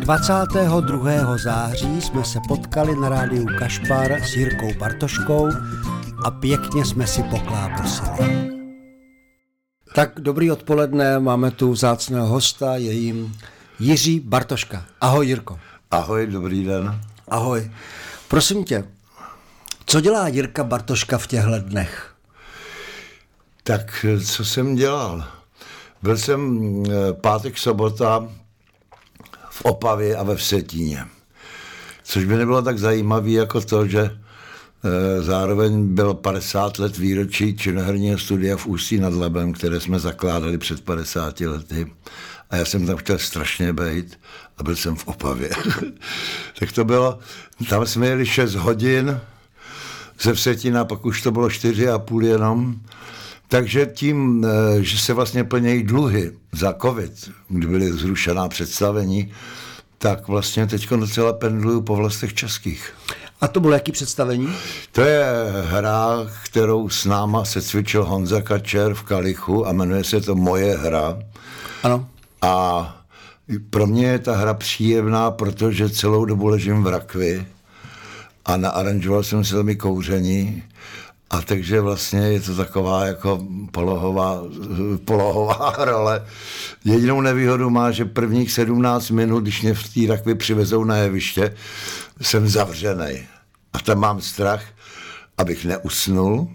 22. září jsme se potkali na rádiu Kašpar s Jirkou Bartoškou a pěkně jsme si poklábosili. Tak dobrý odpoledne, máme tu vzácného hosta, je jim Jiří Bartoška. Ahoj Jirko. Ahoj, dobrý den. Ahoj. Prosím tě, co dělá Jirka Bartoška v těchto dnech? Tak co jsem dělal? Byl jsem eh, pátek, sobota v Opavě a ve Vsetíně. Což by nebylo tak zajímavé jako to, že eh, zároveň bylo 50 let výročí činoherního studia v Ústí nad Labem, které jsme zakládali před 50 lety. A já jsem tam chtěl strašně být a byl jsem v Opavě. tak to bylo, tam jsme jeli 6 hodin ze Vsetina, pak už to bylo 4 a půl jenom. Takže tím, eh, že se vlastně plnějí dluhy za covid, kdy byly zrušená představení, tak vlastně teď docela pendluju po vlastech českých. A to bylo jaký představení? To je hra, kterou s náma se cvičil Honza Kačer v Kalichu a jmenuje se to Moje hra. Ano. A pro mě je ta hra příjemná, protože celou dobu ležím v rakvi a naaranžoval jsem si velmi kouření a takže vlastně je to taková jako polohová, polohová role. Jedinou nevýhodu má, že prvních 17 minut, když mě v té rakvi přivezou na jeviště, jsem zavřený. A tam mám strach, abych neusnul,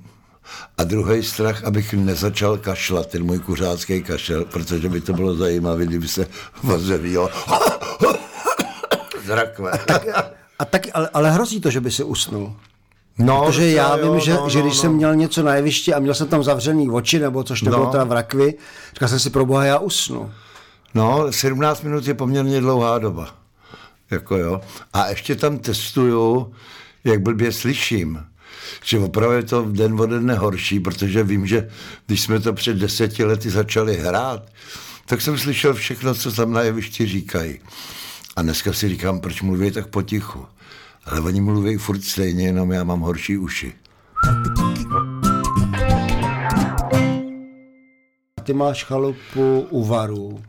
a druhý strach, abych nezačal kašlat, ten můj kuřácký kašel, protože by to bylo zajímavé, kdyby se ozevílo z rakve. A tak, a tak ale, ale hrozí to, že by se usnul. No, Protože já jo, vím, že, no, že když no, jsem no. měl něco na jevišti a měl jsem tam zavřený oči, nebo což to No. bylo teda v rakvi, říkal jsem si, pro boha, já usnu. No, 17 minut je poměrně dlouhá doba. Jako jo. A ještě tam testuju, jak blbě slyším. Že opravdu je to den ode dne horší, protože vím, že když jsme to před deseti lety začali hrát, tak jsem slyšel všechno, co tam na jevišti říkají. A dneska si říkám, proč mluví tak potichu. Ale oni mluví furt stejně, jenom já mám horší uši. Ty máš chalupu u Varu.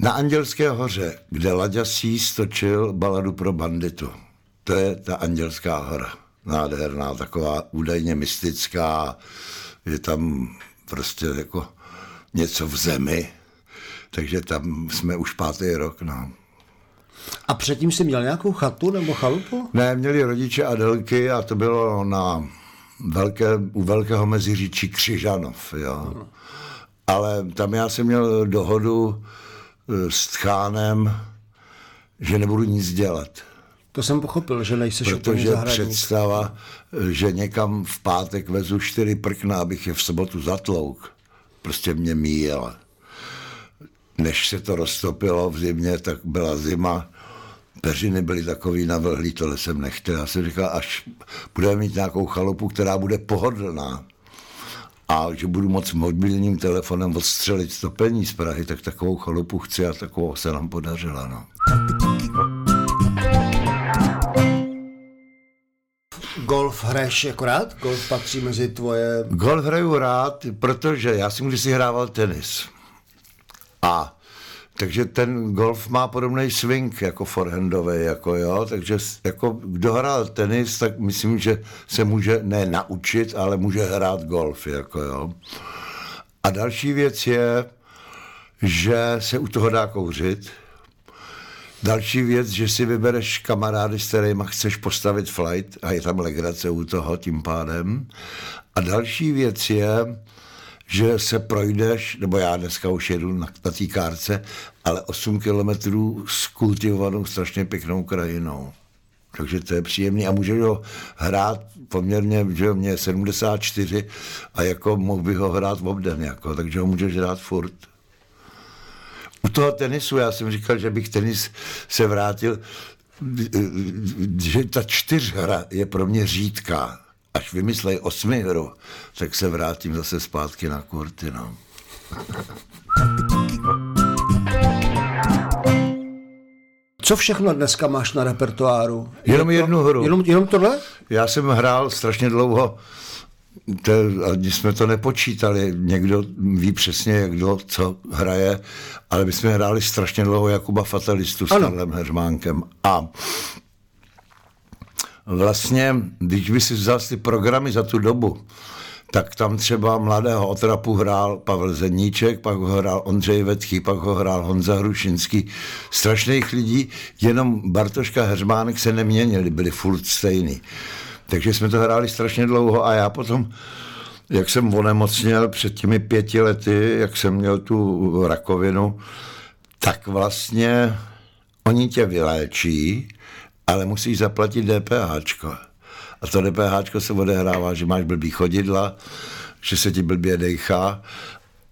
Na Andělské hoře, kde Laďa Sís točil baladu pro banditu. To je ta Andělská hora. Nádherná, taková údajně mystická. Je tam prostě jako něco v zemi. Takže tam jsme už pátý rok. No. A předtím jsi měl nějakou chatu nebo chalupu? Ne, měli rodiče Adelky a to bylo na velké, u velkého meziříčí Křižanov. Jo. Ale tam já jsem měl dohodu eh, s Tchánem, že nebudu nic dělat. To jsem pochopil, že nejsi úplně Protože zahradník. představa, že někam v pátek vezu čtyři prkna, abych je v sobotu zatlouk, prostě mě míjela. Než se to roztopilo v zimě, tak byla zima, peřiny byly takový navlhlý, tohle jsem nechtěl. Já jsem říkal, až budeme mít nějakou chalupu, která bude pohodlná, a že budu moc mobilním telefonem odstřelit topení z Prahy, tak takovou chalupu chci a takovou se nám podařila. No. Golf hraješ akorát? Golf patří mezi tvoje... Golf hraju rád, protože já jsem kdysi hrával tenis. A takže ten golf má podobný swing jako forehandový, jako jo, takže jako kdo hrál tenis, tak myslím, že se může ne naučit, ale může hrát golf, jako jo. A další věc je, že se u toho dá kouřit. Další věc, že si vybereš kamarády, s kterými chceš postavit flight a je tam legrace u toho tím pádem. A další věc je, že se projdeš, nebo já dneska už jedu na, na té kárce, ale 8 kilometrů s kultivovanou strašně pěknou krajinou. Takže to je příjemný a můžeš ho hrát poměrně, že mě je 74 a jako mohl bych ho hrát v obden, jako, takže ho můžeš hrát furt. U toho tenisu, já jsem říkal, že bych tenis se vrátil, že ta čtyřhra je pro mě řídká. Až vymyslej osmi hru, tak se vrátím zase zpátky na kurty. No. Co všechno dneska máš na repertoáru? Jenom Je to- jednu hru. Jenom, jenom tohle? Já jsem hrál strašně dlouho to, ani jsme to nepočítali, někdo ví přesně, jak kdo co hraje, ale my jsme hráli strašně dlouho Jakuba Fatalistu s. Karlem Heřmánkem a vlastně, když by si vzal ty programy za tu dobu, tak tam třeba mladého otrapu hrál Pavel Zeníček, pak ho hrál Ondřej Vetchý, pak ho hrál Honza Hrušinský. Strašných lidí, jenom Bartoška Heřmánek se neměnili, byli furt stejný. Takže jsme to hráli strašně dlouho a já potom, jak jsem onemocněl před těmi pěti lety, jak jsem měl tu rakovinu, tak vlastně oni tě vyléčí, ale musíš zaplatit DPH. A to DPH se odehrává, že máš blbý chodidla, že se ti blbě dejchá.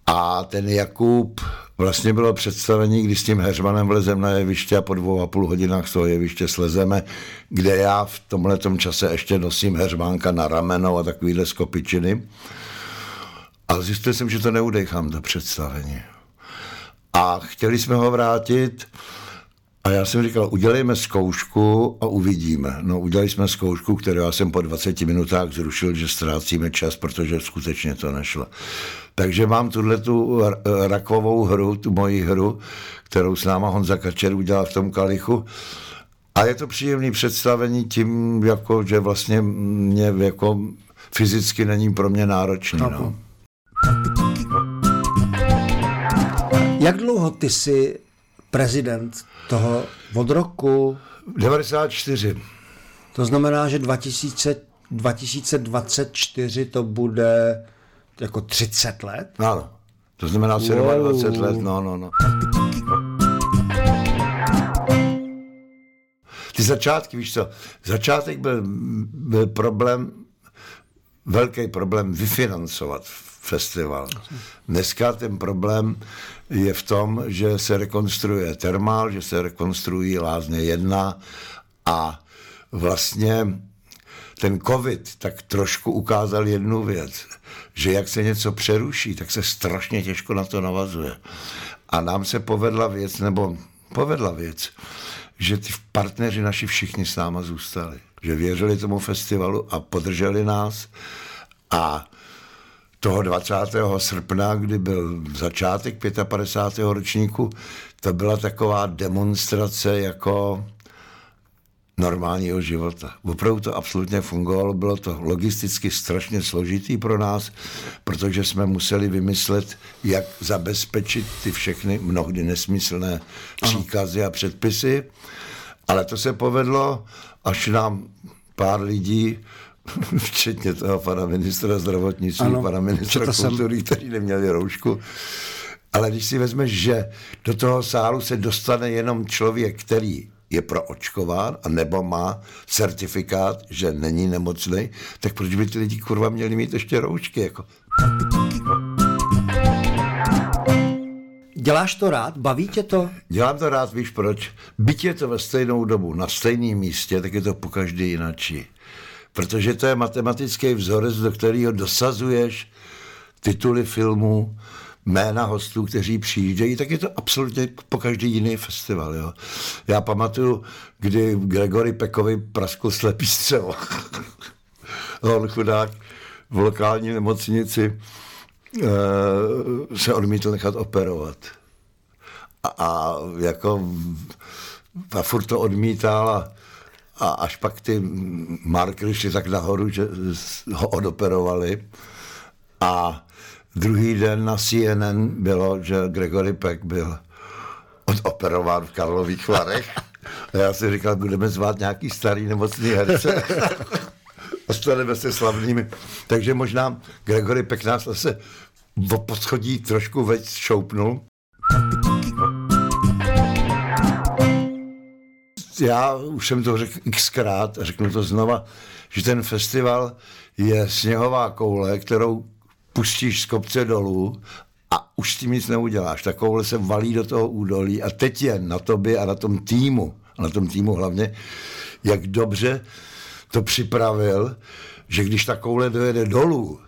A ten Jakub vlastně bylo představení, kdy s tím Heřmanem vlezem na jeviště a po dvou a půl hodinách z toho jeviště slezeme, kde já v tomhle čase ještě nosím Heřmánka na rameno a takovýhle skopičiny. Ale zjistil jsem, že to neudechám, to představení. A chtěli jsme ho vrátit, a já jsem říkal, udělejme zkoušku a uvidíme. No udělali jsme zkoušku, kterou já jsem po 20 minutách zrušil, že ztrácíme čas, protože skutečně to nešlo. Takže mám tuhle tu rakovou hru, tu moji hru, kterou s náma Honza Kačer udělal v tom kalichu. A je to příjemné představení tím, jako, že vlastně mě jako fyzicky není pro mě náročný. No. Jak dlouho ty jsi prezident toho od roku... 94. To znamená, že 2000, 2024 to bude jako 30 let? Ano. To znamená 27 wow. let, no, no, no. Ty začátky, víš co, začátek byl, byl problém, velký problém vyfinancovat festival. Dneska ten problém je v tom, že se rekonstruuje termál, že se rekonstruují lázně jedna a vlastně ten covid tak trošku ukázal jednu věc, že jak se něco přeruší, tak se strašně těžko na to navazuje. A nám se povedla věc, nebo povedla věc, že ty partneři naši všichni s náma zůstali. Že věřili tomu festivalu a podrželi nás a toho 20. srpna, kdy byl začátek 55. ročníku, to byla taková demonstrace jako normálního života. Opravdu to absolutně fungovalo, bylo to logisticky strašně složitý pro nás, protože jsme museli vymyslet, jak zabezpečit ty všechny mnohdy nesmyslné příkazy a předpisy, ale to se povedlo, až nám pár lidí včetně toho pana ministra zdravotnictví, ano, pana ministra kultury, jsem... který neměli roušku. Ale když si vezmeš, že do toho sálu se dostane jenom člověk, který je proočkován a nebo má certifikát, že není nemocný, tak proč by ty lidi kurva měli mít ještě roušky? Jako? Děláš to rád? Baví tě to? Dělám to rád, víš proč? Byť je to ve stejnou dobu, na stejném místě, tak je to po každý jinačí protože to je matematický vzorec, do kterého dosazuješ tituly filmů, jména hostů, kteří přijíždějí, tak je to absolutně po každý jiný festival. Jo. Já pamatuju, kdy Gregory Pekovi praskl slepý střevo. On chudák v lokální nemocnici e, se odmítl nechat operovat. A, a jako a furt to odmítal a a až pak ty markery šly tak nahoru, že ho odoperovali. A druhý den na CNN bylo, že Gregory Peck byl odoperován v Karlových Varech. A já si říkal, budeme zvát nějaký starý nemocný herce. a staneme se slavnými. Takže možná Gregory Peck nás zase v poschodí trošku veď šoupnul. Já už jsem to řekl xkrát a řeknu to znova, že ten festival je sněhová koule, kterou pustíš z kopce dolů a už s tím nic neuděláš. Ta koule se valí do toho údolí a teď je na tobě a na tom týmu, a na tom týmu hlavně, jak dobře to připravil, že když ta koule dojede dolů,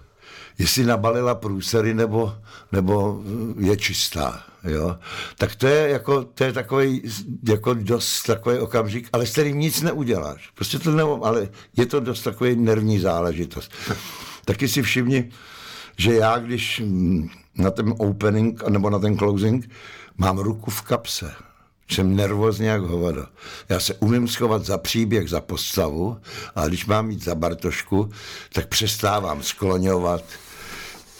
jestli nabalila průsery nebo, nebo je čistá. Jo? Tak to je, jako, to je takový jako dost takový okamžik, ale s kterým nic neuděláš. Prostě to nevím, ale je to dost takový nervní záležitost. Taky si všimni, že já, když mm, na ten opening nebo na ten closing mám ruku v kapse, jsem nervózní jak hovado. Já se umím schovat za příběh, za postavu, ale když mám jít za Bartošku, tak přestávám skloňovat,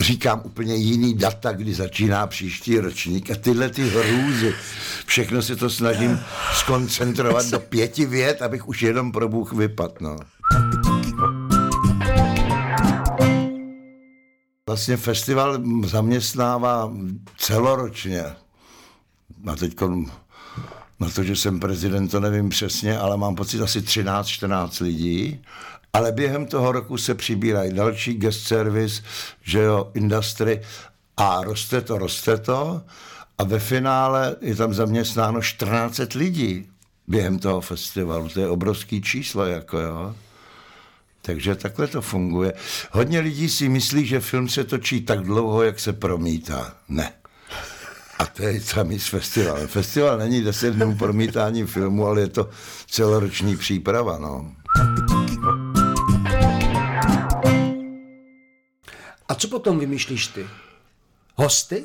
říkám úplně jiný data, kdy začíná příští ročník a tyhle ty hrůzy. Všechno se to snažím skoncentrovat do pěti vět, abych už jenom pro Bůh vypadl. No. Vlastně festival zaměstnává celoročně. A teď na to, že jsem prezident, to nevím přesně, ale mám pocit asi 13-14 lidí. Ale během toho roku se přibírají další guest service, že jo, industry a roste to, roste to a ve finále je tam zaměstnáno 14 lidí během toho festivalu. To je obrovský číslo, jako jo. Takže takhle to funguje. Hodně lidí si myslí, že film se točí tak dlouho, jak se promítá. Ne. A to je samý s festivalem. Festival není 10 dnů promítání filmu, ale je to celoroční příprava. No. Co potom vymýšlíš ty? Hosty?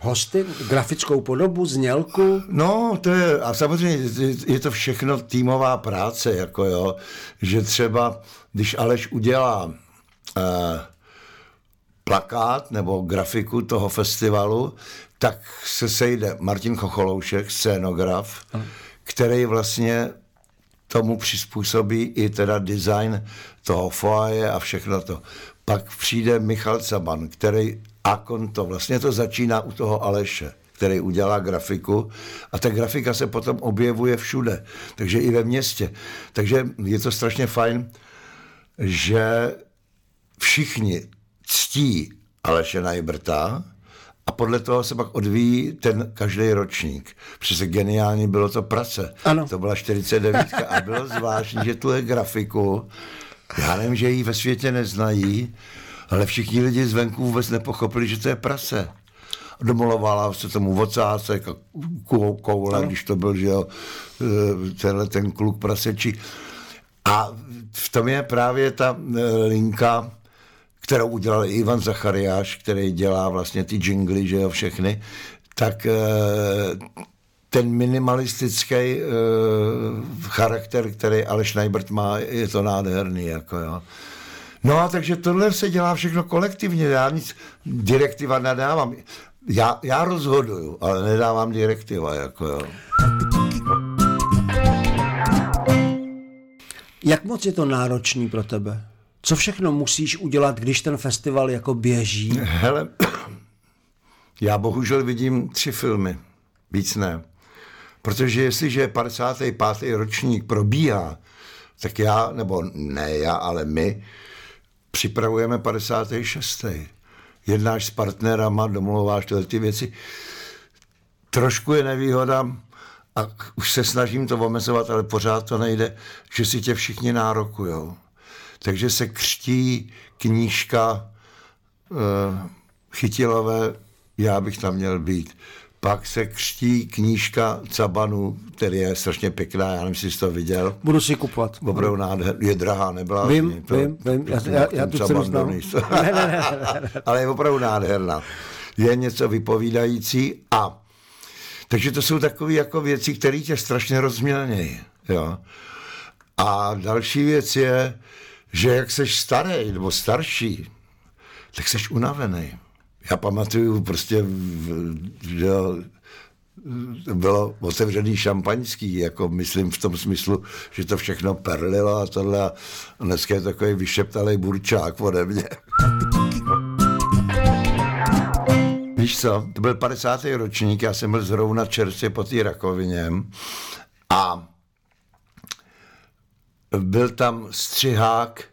Hosty, grafickou podobu, znělku? No, to je, a samozřejmě je to všechno týmová práce, jako jo, že třeba, když Aleš udělá eh, plakát nebo grafiku toho festivalu, tak se sejde Martin Chocholoušek, scénograf, který vlastně tomu přizpůsobí i teda design toho foaje a všechno to. Pak přijde Michal Caban, který a to vlastně to začíná u toho Aleše který udělá grafiku a ta grafika se potom objevuje všude, takže i ve městě. Takže je to strašně fajn, že všichni ctí Aleše Najbrta a podle toho se pak odvíjí ten každý ročník. Přece geniální bylo to prace. Ano. To byla 49 a bylo zvláštní, že tuhle grafiku, já nevím, že ji ve světě neznají, ale všichni lidi zvenku vůbec nepochopili, že to je prase. Domalovala se tomu vocásek a koule, když to byl, že jo, e, tenhle ten kluk prasečí. A v tom je právě ta e, linka, kterou udělal Ivan Zachariáš, který dělá vlastně ty jingly, že jo, všechny, tak e, ten minimalistický charakter, který Aleš Neibert má, je to nádherný, jako jo. No a takže tohle se dělá všechno kolektivně, já nic direktiva nedávám. Já, já rozhoduju, ale nedávám direktiva, jako jo. Jak moc je to náročný pro tebe? Co všechno musíš udělat, když ten festival jako běží? Hele, já bohužel vidím tři filmy, víc ne. Protože jestliže 55. ročník probíhá, tak já, nebo ne já, ale my, připravujeme 56. Jednáš s partnerama, domluváš tyhle ty věci. Trošku je nevýhoda, a už se snažím to omezovat, ale pořád to nejde, že si tě všichni nárokujou. Takže se křtí knížka e, Chytilové, já bych tam měl být. Pak se křtí knížka Cabanu, který je strašně pěkná, já nevím, jestli jsi to viděl. Budu si kupovat. Opravdu nádher, je drahá, nebyla. Vím, to, vím, vím, já, já, já tu cenu znám. ne, ne, ne, ne, Ale je opravdu nádherná. Je něco vypovídající a takže to jsou takové jako věci, které tě strašně rozmělnějí. Jo. A další věc je, že jak seš starý nebo starší, tak seš unavený já pamatuju prostě, že bylo otevřený šampaňský, jako myslím v tom smyslu, že to všechno perlilo a tohle a dneska je takový vyšeptalý burčák ode mě. Víš co, to byl 50. ročník, já jsem byl zrovna čerstvě po té rakovině a byl tam střihák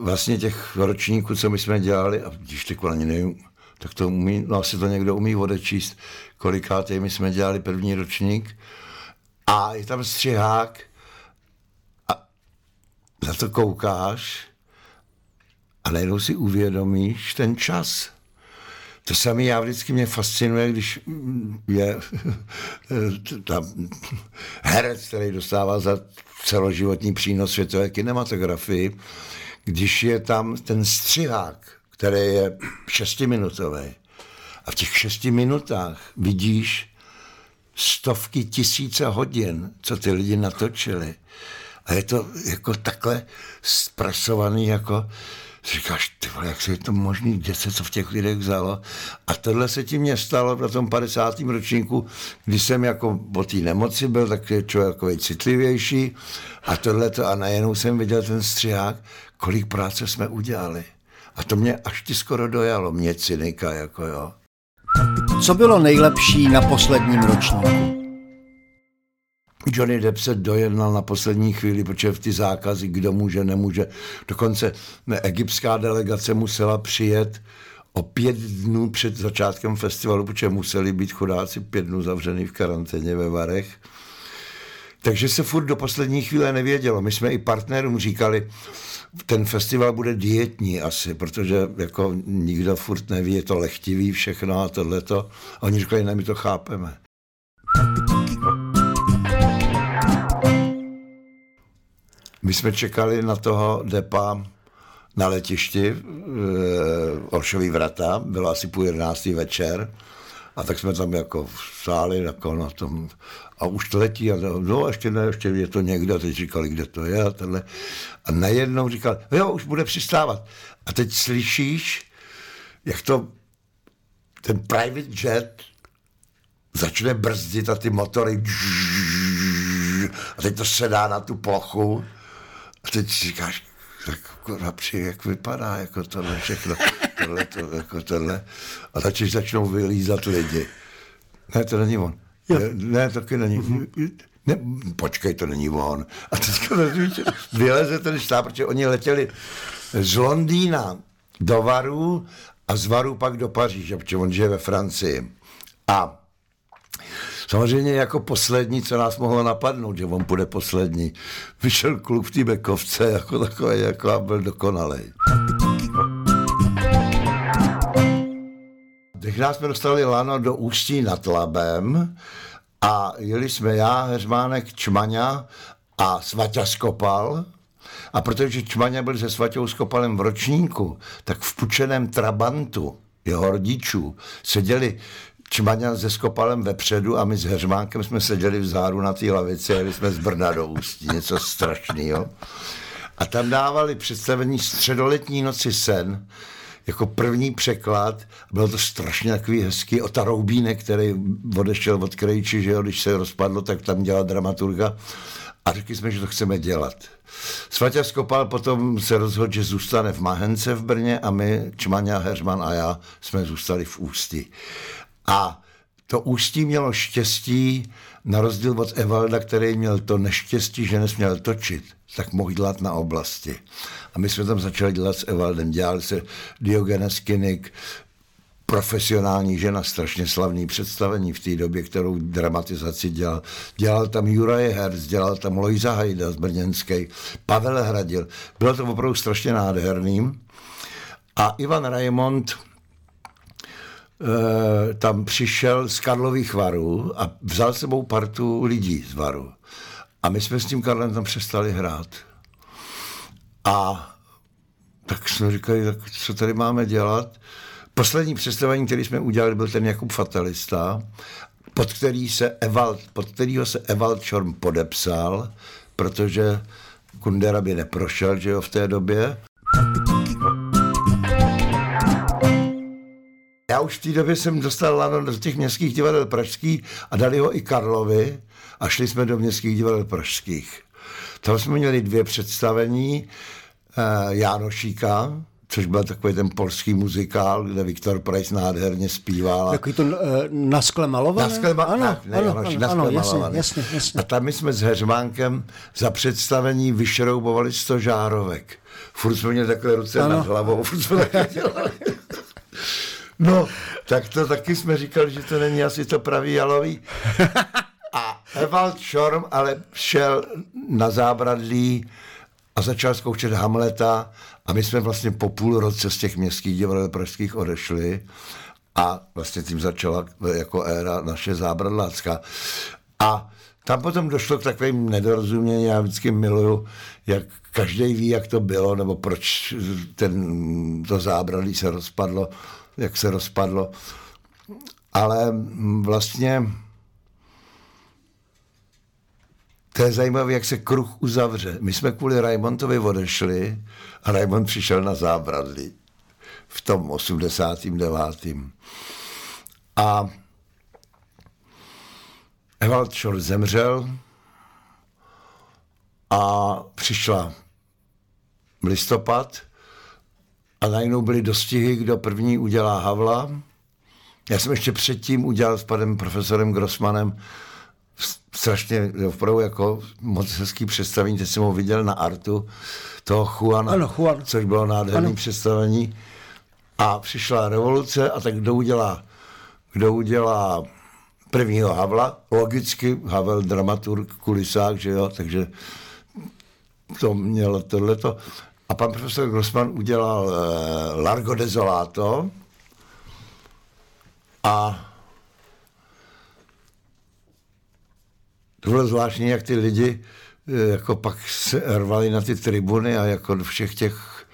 vlastně těch ročníků, co my jsme dělali, a když teď ani nevím, tak to umí, no asi to někdo umí odečíst, kolikátý my jsme dělali první ročník. A je tam střihák a na to koukáš a najednou si uvědomíš ten čas. To samé já vždycky mě fascinuje, když je tam herec, který dostává za celoživotní přínos světové kinematografii, když je tam ten střihák, který je šestiminutový. A v těch šesti minutách vidíš stovky tisíce hodin, co ty lidi natočili. A je to jako takhle zpracovaný, jako říkáš, ty vole, jak se je to možný, kde se to v těch lidech vzalo. A tohle se ti mě stalo na tom 50. ročníku, kdy jsem jako po té nemoci byl, tak je člověk citlivější a tohle to a najednou jsem viděl ten střihák, kolik práce jsme udělali. A to mě až ti skoro dojalo, mě cynika, jako jo. Co bylo nejlepší na posledním ročníku? Johnny Depp se dojednal na poslední chvíli, protože v ty zákazy, kdo může, nemůže. Dokonce egyptská delegace musela přijet o pět dnů před začátkem festivalu, protože museli být chudáci pět dnů zavřený v karanténě ve Varech. Takže se furt do poslední chvíle nevědělo. My jsme i partnerům říkali, ten festival bude dietní asi, protože jako nikdo furt neví, je to lehtivý všechno a tohleto. A oni říkali, ne, my to chápeme. My jsme čekali na toho depa na letišti, e, Oršový vrata, bylo asi půl jedenáctý večer, a tak jsme tam jako sáli jako na tom, a už to letí, a no ještě ne, ještě je to někdo, teď říkali, kde to je a tohle. A najednou říkal, jo, už bude přistávat. A teď slyšíš, jak to ten private jet začne brzdit a ty motory a teď to sedá na tu plochu a teď si říkáš, tak kurva při, jak vypadá, jako tohle všechno, tohle, to, jako tohle. A začneš začnou vylízat lidi. Ne, to není on. Jo. Ne, ne, taky není. Mm-hmm. Ne, počkej, to není on. A teďka vyleze ten štáb, protože oni letěli z Londýna do Varu a z Varu pak do Paříže, protože on žije ve Francii. A Samozřejmě jako poslední, co nás mohlo napadnout, že on bude poslední. Vyšel kluk v té bekovce jako takový, jako a byl dokonalý. Nás jsme dostali lano do Ústí nad Labem a jeli jsme já, Heřmánek, Čmaňa a Svaťa Skopal. A protože Čmaňa byl se Svaťou Skopalem v ročníku, tak v pučeném Trabantu jeho rodičů seděli Čmaňa se Skopalem vepředu a my s Heřmánkem jsme seděli vzadu na té lavici a jeli jsme z Brna do Ústí, něco strašného. A tam dávali představení Středoletní noci sen, jako první překlad. Bylo to strašně takový hezký. O ta který odešel od Krejči, že jo, když se rozpadlo, tak tam dělal dramaturga. A řekli jsme, že to chceme dělat. Svatě Skopal potom se rozhodl, že zůstane v Mahence v Brně a my, Čmaňa, Herman a já, jsme zůstali v Ústí. A to ústí mělo štěstí, na rozdíl od Evalda, který měl to neštěstí, že nesměl točit, tak mohl dělat na oblasti. A my jsme tam začali dělat s Evaldem. Dělali se Diogenes Kinik, profesionální žena, strašně slavný představení v té době, kterou dramatizaci dělal. Dělal tam Juraj Herz, dělal tam Lojza Hajda z Brněnský, Pavel Hradil. Bylo to opravdu strašně nádherným. A Ivan Raimond, Eh, tam přišel z Karlových varů a vzal sebou partu lidí z varu. A my jsme s tím Karlem tam přestali hrát. A tak jsme říkali, tak co tady máme dělat? Poslední představení, který jsme udělali, byl ten Jakub Fatalista, pod, který se Evald, pod kterýho se Evald Čorm podepsal, protože Kundera by neprošel, že jo, v té době. Já už v té době jsem dostal lano do těch městských divadel pražských a dali ho i Karlovi a šli jsme do městských divadel pražských. Tam jsme měli dvě představení eh, Jánošíka, což byl takový ten polský muzikál, kde Viktor Price nádherně zpíval. Takový to uh, na skle malované? Na skle, ma- ano, ne, ano, Janoši, ano, ano, jasně, jasně, jasně. A tam my jsme s Heřmánkem za představení vyšroubovali sto žárovek. Furt jsme měli takové ruce ano. nad hlavou, furt jsme dělali. No, tak to taky jsme říkali, že to není asi to pravý jalový. Evald Šorm ale šel na zábradlí a začal zkoušet Hamleta a my jsme vlastně po půl roce z těch městských divadel pražských odešli a vlastně tím začala jako éra naše zábradlácká. A tam potom došlo k takovým nedorozumění, já vždycky miluju, jak každý ví, jak to bylo, nebo proč ten, to zábradlí se rozpadlo, jak se rozpadlo. Ale vlastně to je zajímavé, jak se kruh uzavře. My jsme kvůli Raimontovi odešli a Raimond přišel na zábradlí v tom 89. A Evald Šor zemřel a přišla listopad a najednou byly dostihy, kdo první udělá Havla. Já jsem ještě předtím udělal s panem profesorem Grossmanem strašně opravdu jako moc hezký představení, teď jsem ho viděl na artu, toho Juana, ano, Juan. což bylo nádherné představení. A přišla revoluce a tak kdo udělá, kdo udělá prvního Havla, logicky Havel dramaturg, kulisák, že jo, takže to mělo tohleto. A pan profesor Grossman udělal uh, Largo Desolato a to bylo zvláštní, jak ty lidi eh, jako pak se rvali na ty tribuny a jako do všech těch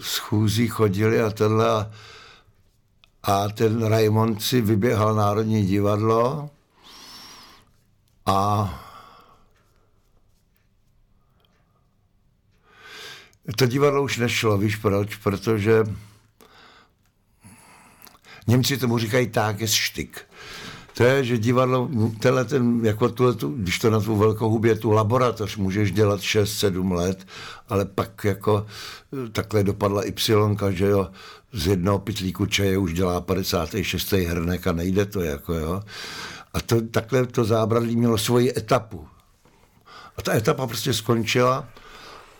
schůzí chodili a tenhle a, a ten Raimond si vyběhal Národní divadlo a to divadlo už nešlo, víš proč? Protože Němci tomu říkají tak, je štyk. To je, že divadlo, tenhle ten, jako tuhle, tu, když to na tu velkou hubě, tu laboratoř můžeš dělat 6-7 let, ale pak jako takhle dopadla Y, že jo, z jednoho pitlíku čaje už dělá 56. hrnek a nejde to, jako jo. A to, takhle to zábradlí mělo svoji etapu. A ta etapa prostě skončila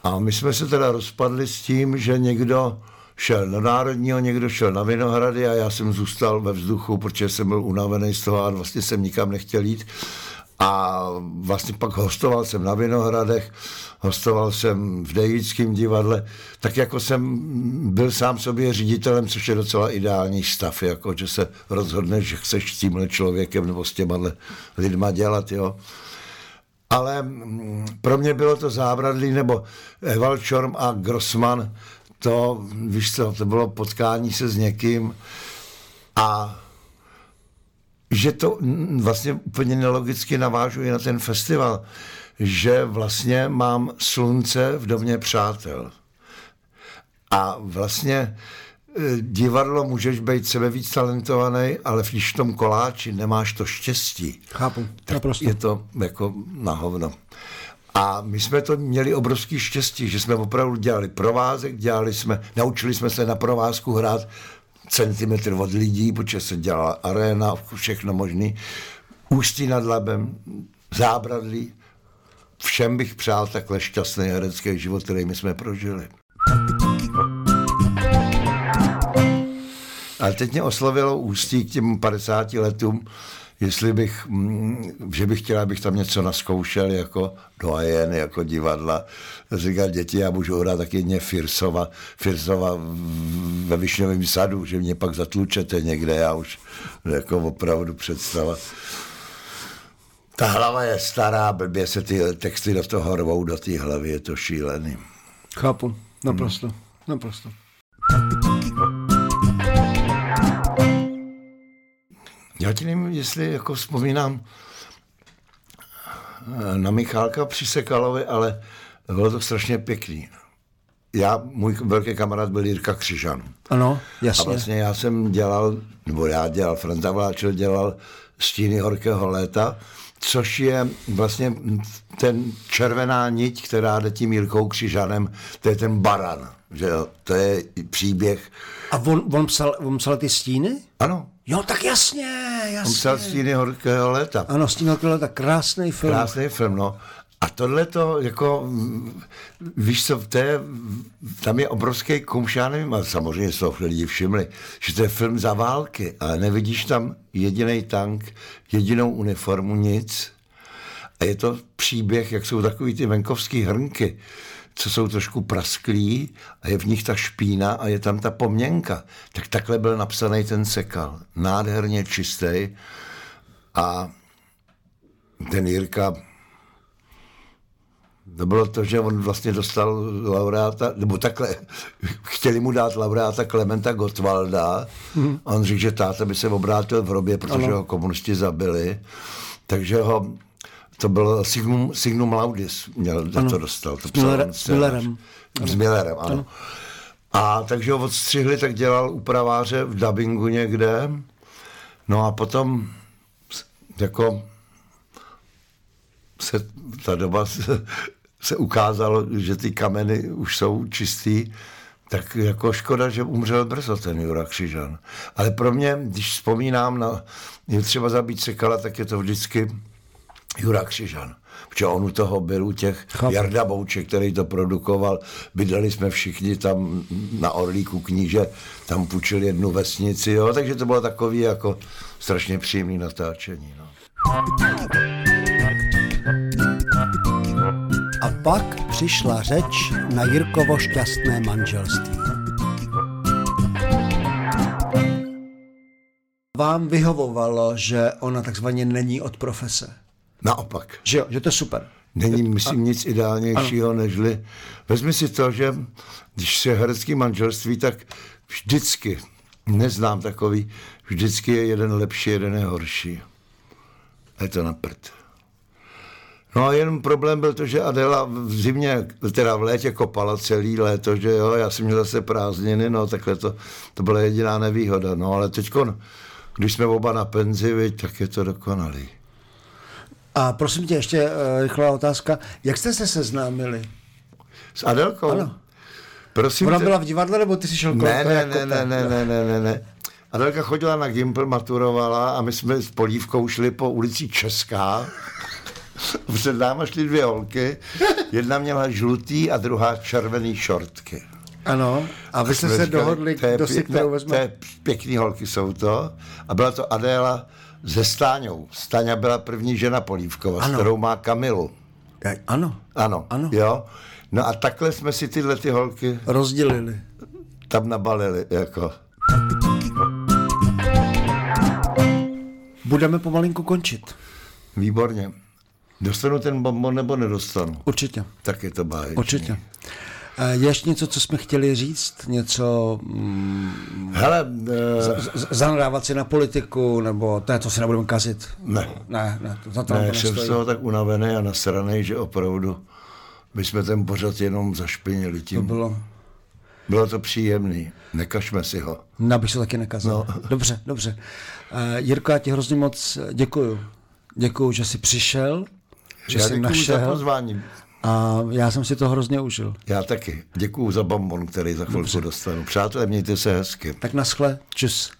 a my jsme se teda rozpadli s tím, že někdo šel na Národního, někdo šel na Vinohrady a já jsem zůstal ve vzduchu, protože jsem byl unavený z toho a vlastně jsem nikam nechtěl jít. A vlastně pak hostoval jsem na Vinohradech, hostoval jsem v Dejickém divadle, tak jako jsem byl sám sobě ředitelem, což je docela ideální stav, jako že se rozhodneš, že chceš s tímhle člověkem nebo s těma lidma dělat, jo. Ale mm, pro mě bylo to zábradlí, nebo Eval Čorm a Grossman, to, víš co, to bylo potkání se s někým a že to vlastně úplně nelogicky navážuje na ten festival, že vlastně mám slunce v domě přátel. A vlastně e, divadlo můžeš být sebe víc talentovaný, ale když v tom koláči nemáš to štěstí, Chápu, tak naprosto. je to jako na hovno. A my jsme to měli obrovský štěstí, že jsme opravdu dělali provázek, dělali jsme, naučili jsme se na provázku hrát centimetr od lidí, protože se dělala arena, všechno možný. Ústí nad labem, zábradlí. Všem bych přál takhle šťastný herecký život, který my jsme prožili. Ale teď mě oslovilo ústí k těm 50 letům, jestli bych, mm, že bych chtěl, abych tam něco naskoušel jako doajen, jako divadla. Říkal, děti, já můžu hrát taky jedně Firsova, Firsova ve Višňovém sadu, že mě pak zatlučete někde, já už jako opravdu představa. Ta hlava je stará, blbě se ty texty do toho rvou do té hlavy, je to šílený. Chápu, naprosto, hmm. naprosto. Já ti nevím, jestli jako vzpomínám eh, na Michálka Přisekalovi, ale bylo to strašně pěkný. Já, můj velký kamarád byl Jirka Křižan. Ano, jasně. A vlastně já jsem dělal, nebo já dělal, Franta Vláčel dělal Stíny horkého léta, což je vlastně ten červená niť, která jde tím Jirkou Křižanem, to je ten baran, že jo, to je příběh. A on, on, psal, on psal ty stíny? Ano. Jo, tak jasně, jasně. On psal Stíny horkého léta. Ano, Stíny horkého léta, krásný film. Krásný film, no. A tohle to, jako, víš co, to je, tam je obrovský kumš, já nevím, ale samozřejmě se lidi všimli, že to je film za války, ale nevidíš tam jediný tank, jedinou uniformu, nic. A je to příběh, jak jsou takový ty venkovský hrnky, co jsou trošku prasklí a je v nich ta špína a je tam ta poměnka. Tak takhle byl napsaný ten sekal. Nádherně čistý a ten Jirka, to bylo to, že on vlastně dostal laureáta, nebo takhle, chtěli mu dát laureáta Klementa Gottwalda. Hmm. A on řekl, že táta by se obrátil v hrobě, protože ano. ho komunisti zabili. Takže ho, to bylo Signum, Signum Laudis, měl, ano. to dostal. To psal s Millerem. S Millerem, ano. ano. A takže ho odstřihli, tak dělal upraváře v dubbingu někde. No a potom jako se ta doba se, se ukázalo, že ty kameny už jsou čistý, tak jako škoda, že umřel brzo ten Jura Křižan. Ale pro mě, když vzpomínám na je třeba zabít Sekala, tak je to vždycky Jura Křižan. Protože on u toho byl u těch Chápu. Jarda Bouček, který to produkoval. Bydleli jsme všichni tam na Orlíku kníže, tam půjčil jednu vesnici, jo? takže to bylo takový jako strašně příjemný natáčení. No. A pak přišla řeč na Jirkovo šťastné manželství. Vám vyhovovalo, že ona takzvaně není od profese. Naopak. Že jo, že to je super. Není, myslím, nic ideálnějšího, ano. nežli... Vezmi si to, že když se herecký manželství, tak vždycky, neznám takový, vždycky je jeden lepší, jeden je horší. A je to na prd. No a jenom problém byl to, že Adela v zimě, teda v létě kopala celý léto, že jo, já jsem měl zase prázdniny, no takhle to, to byla jediná nevýhoda, no ale teď, když jsme oba na penzi, tak je to dokonalý. A prosím tě, ještě uh, rychlá otázka. Jak jste se seznámili? S Adelkou? Ano. Prosím Ona tě... byla v divadle, nebo ty jsi šel jako ne, ne, ne, ne, ne, ne, ne, ne, ne. Adelka chodila na Gimpl, maturovala a my jsme s Polívkou šli po ulici Česká. Před náma šly dvě holky. Jedna měla žlutý a druhá červený šortky. Ano, a vy jste se dohodli, kdo si kterou vezme? To je pěkný holky jsou to. A byla to Adéla se Stáňou. Stáňa byla první žena Polívkova, ano. s kterou má Kamilu. Ano. Ano. ano. Jo. No a takhle jsme si tyhle ty holky rozdělili. Tam nabalili, jako. Budeme pomalinku končit. Výborně. Dostanu ten bonbon nebo nedostanu? Určitě. Tak je to báječný. Určitě. Je ještě něco, co jsme chtěli říct? Něco... Mm, Hele... Uh, zanadávat si na politiku, nebo ne, to si nebudeme kazit? Ne. Ne, ne, to za to ne, jsem z toho tak unavený a nasraný, že opravdu my jsme ten pořad jenom zašpinili tím. To bylo... Bylo to příjemný. Nekažme si ho. No, bych se taky nekazil. No. Dobře, dobře. Uh, Jirko, já ti hrozně moc děkuju. Děkuju, že jsi přišel, že já jsi našel. za pozvání. A já jsem si to hrozně užil. Já taky. Děkuju za bonbon, který za chvilku Dobře. dostanu. Přátelé, mějte se hezky. Tak naschle. Čus.